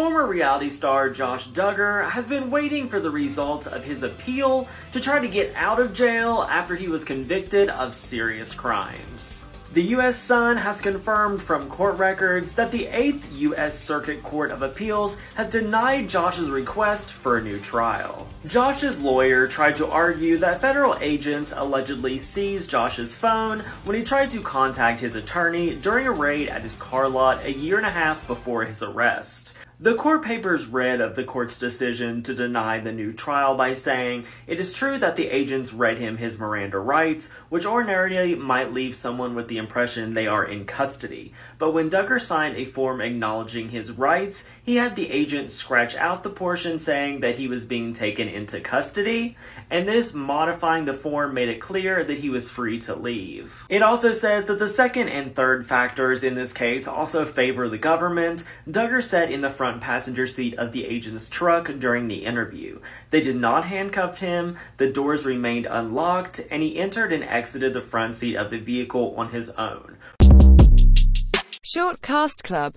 Former reality star Josh Duggar has been waiting for the results of his appeal to try to get out of jail after he was convicted of serious crimes. The U.S. Sun has confirmed from court records that the 8th U.S. Circuit Court of Appeals has denied Josh's request for a new trial. Josh's lawyer tried to argue that federal agents allegedly seized Josh's phone when he tried to contact his attorney during a raid at his car lot a year and a half before his arrest. The court papers read of the court's decision to deny the new trial by saying, It is true that the agents read him his Miranda rights, which ordinarily might leave someone with the impression they are in custody. But when Duggar signed a form acknowledging his rights, he had the agent scratch out the portion saying that he was being taken into custody, and this modifying the form made it clear that he was free to leave. It also says that the second and third factors in this case also favor the government. Duggar sat in the front front passenger seat of the agent's truck during the interview. They did not handcuff him, the doors remained unlocked, and he entered and exited the front seat of the vehicle on his own. Short Cast Club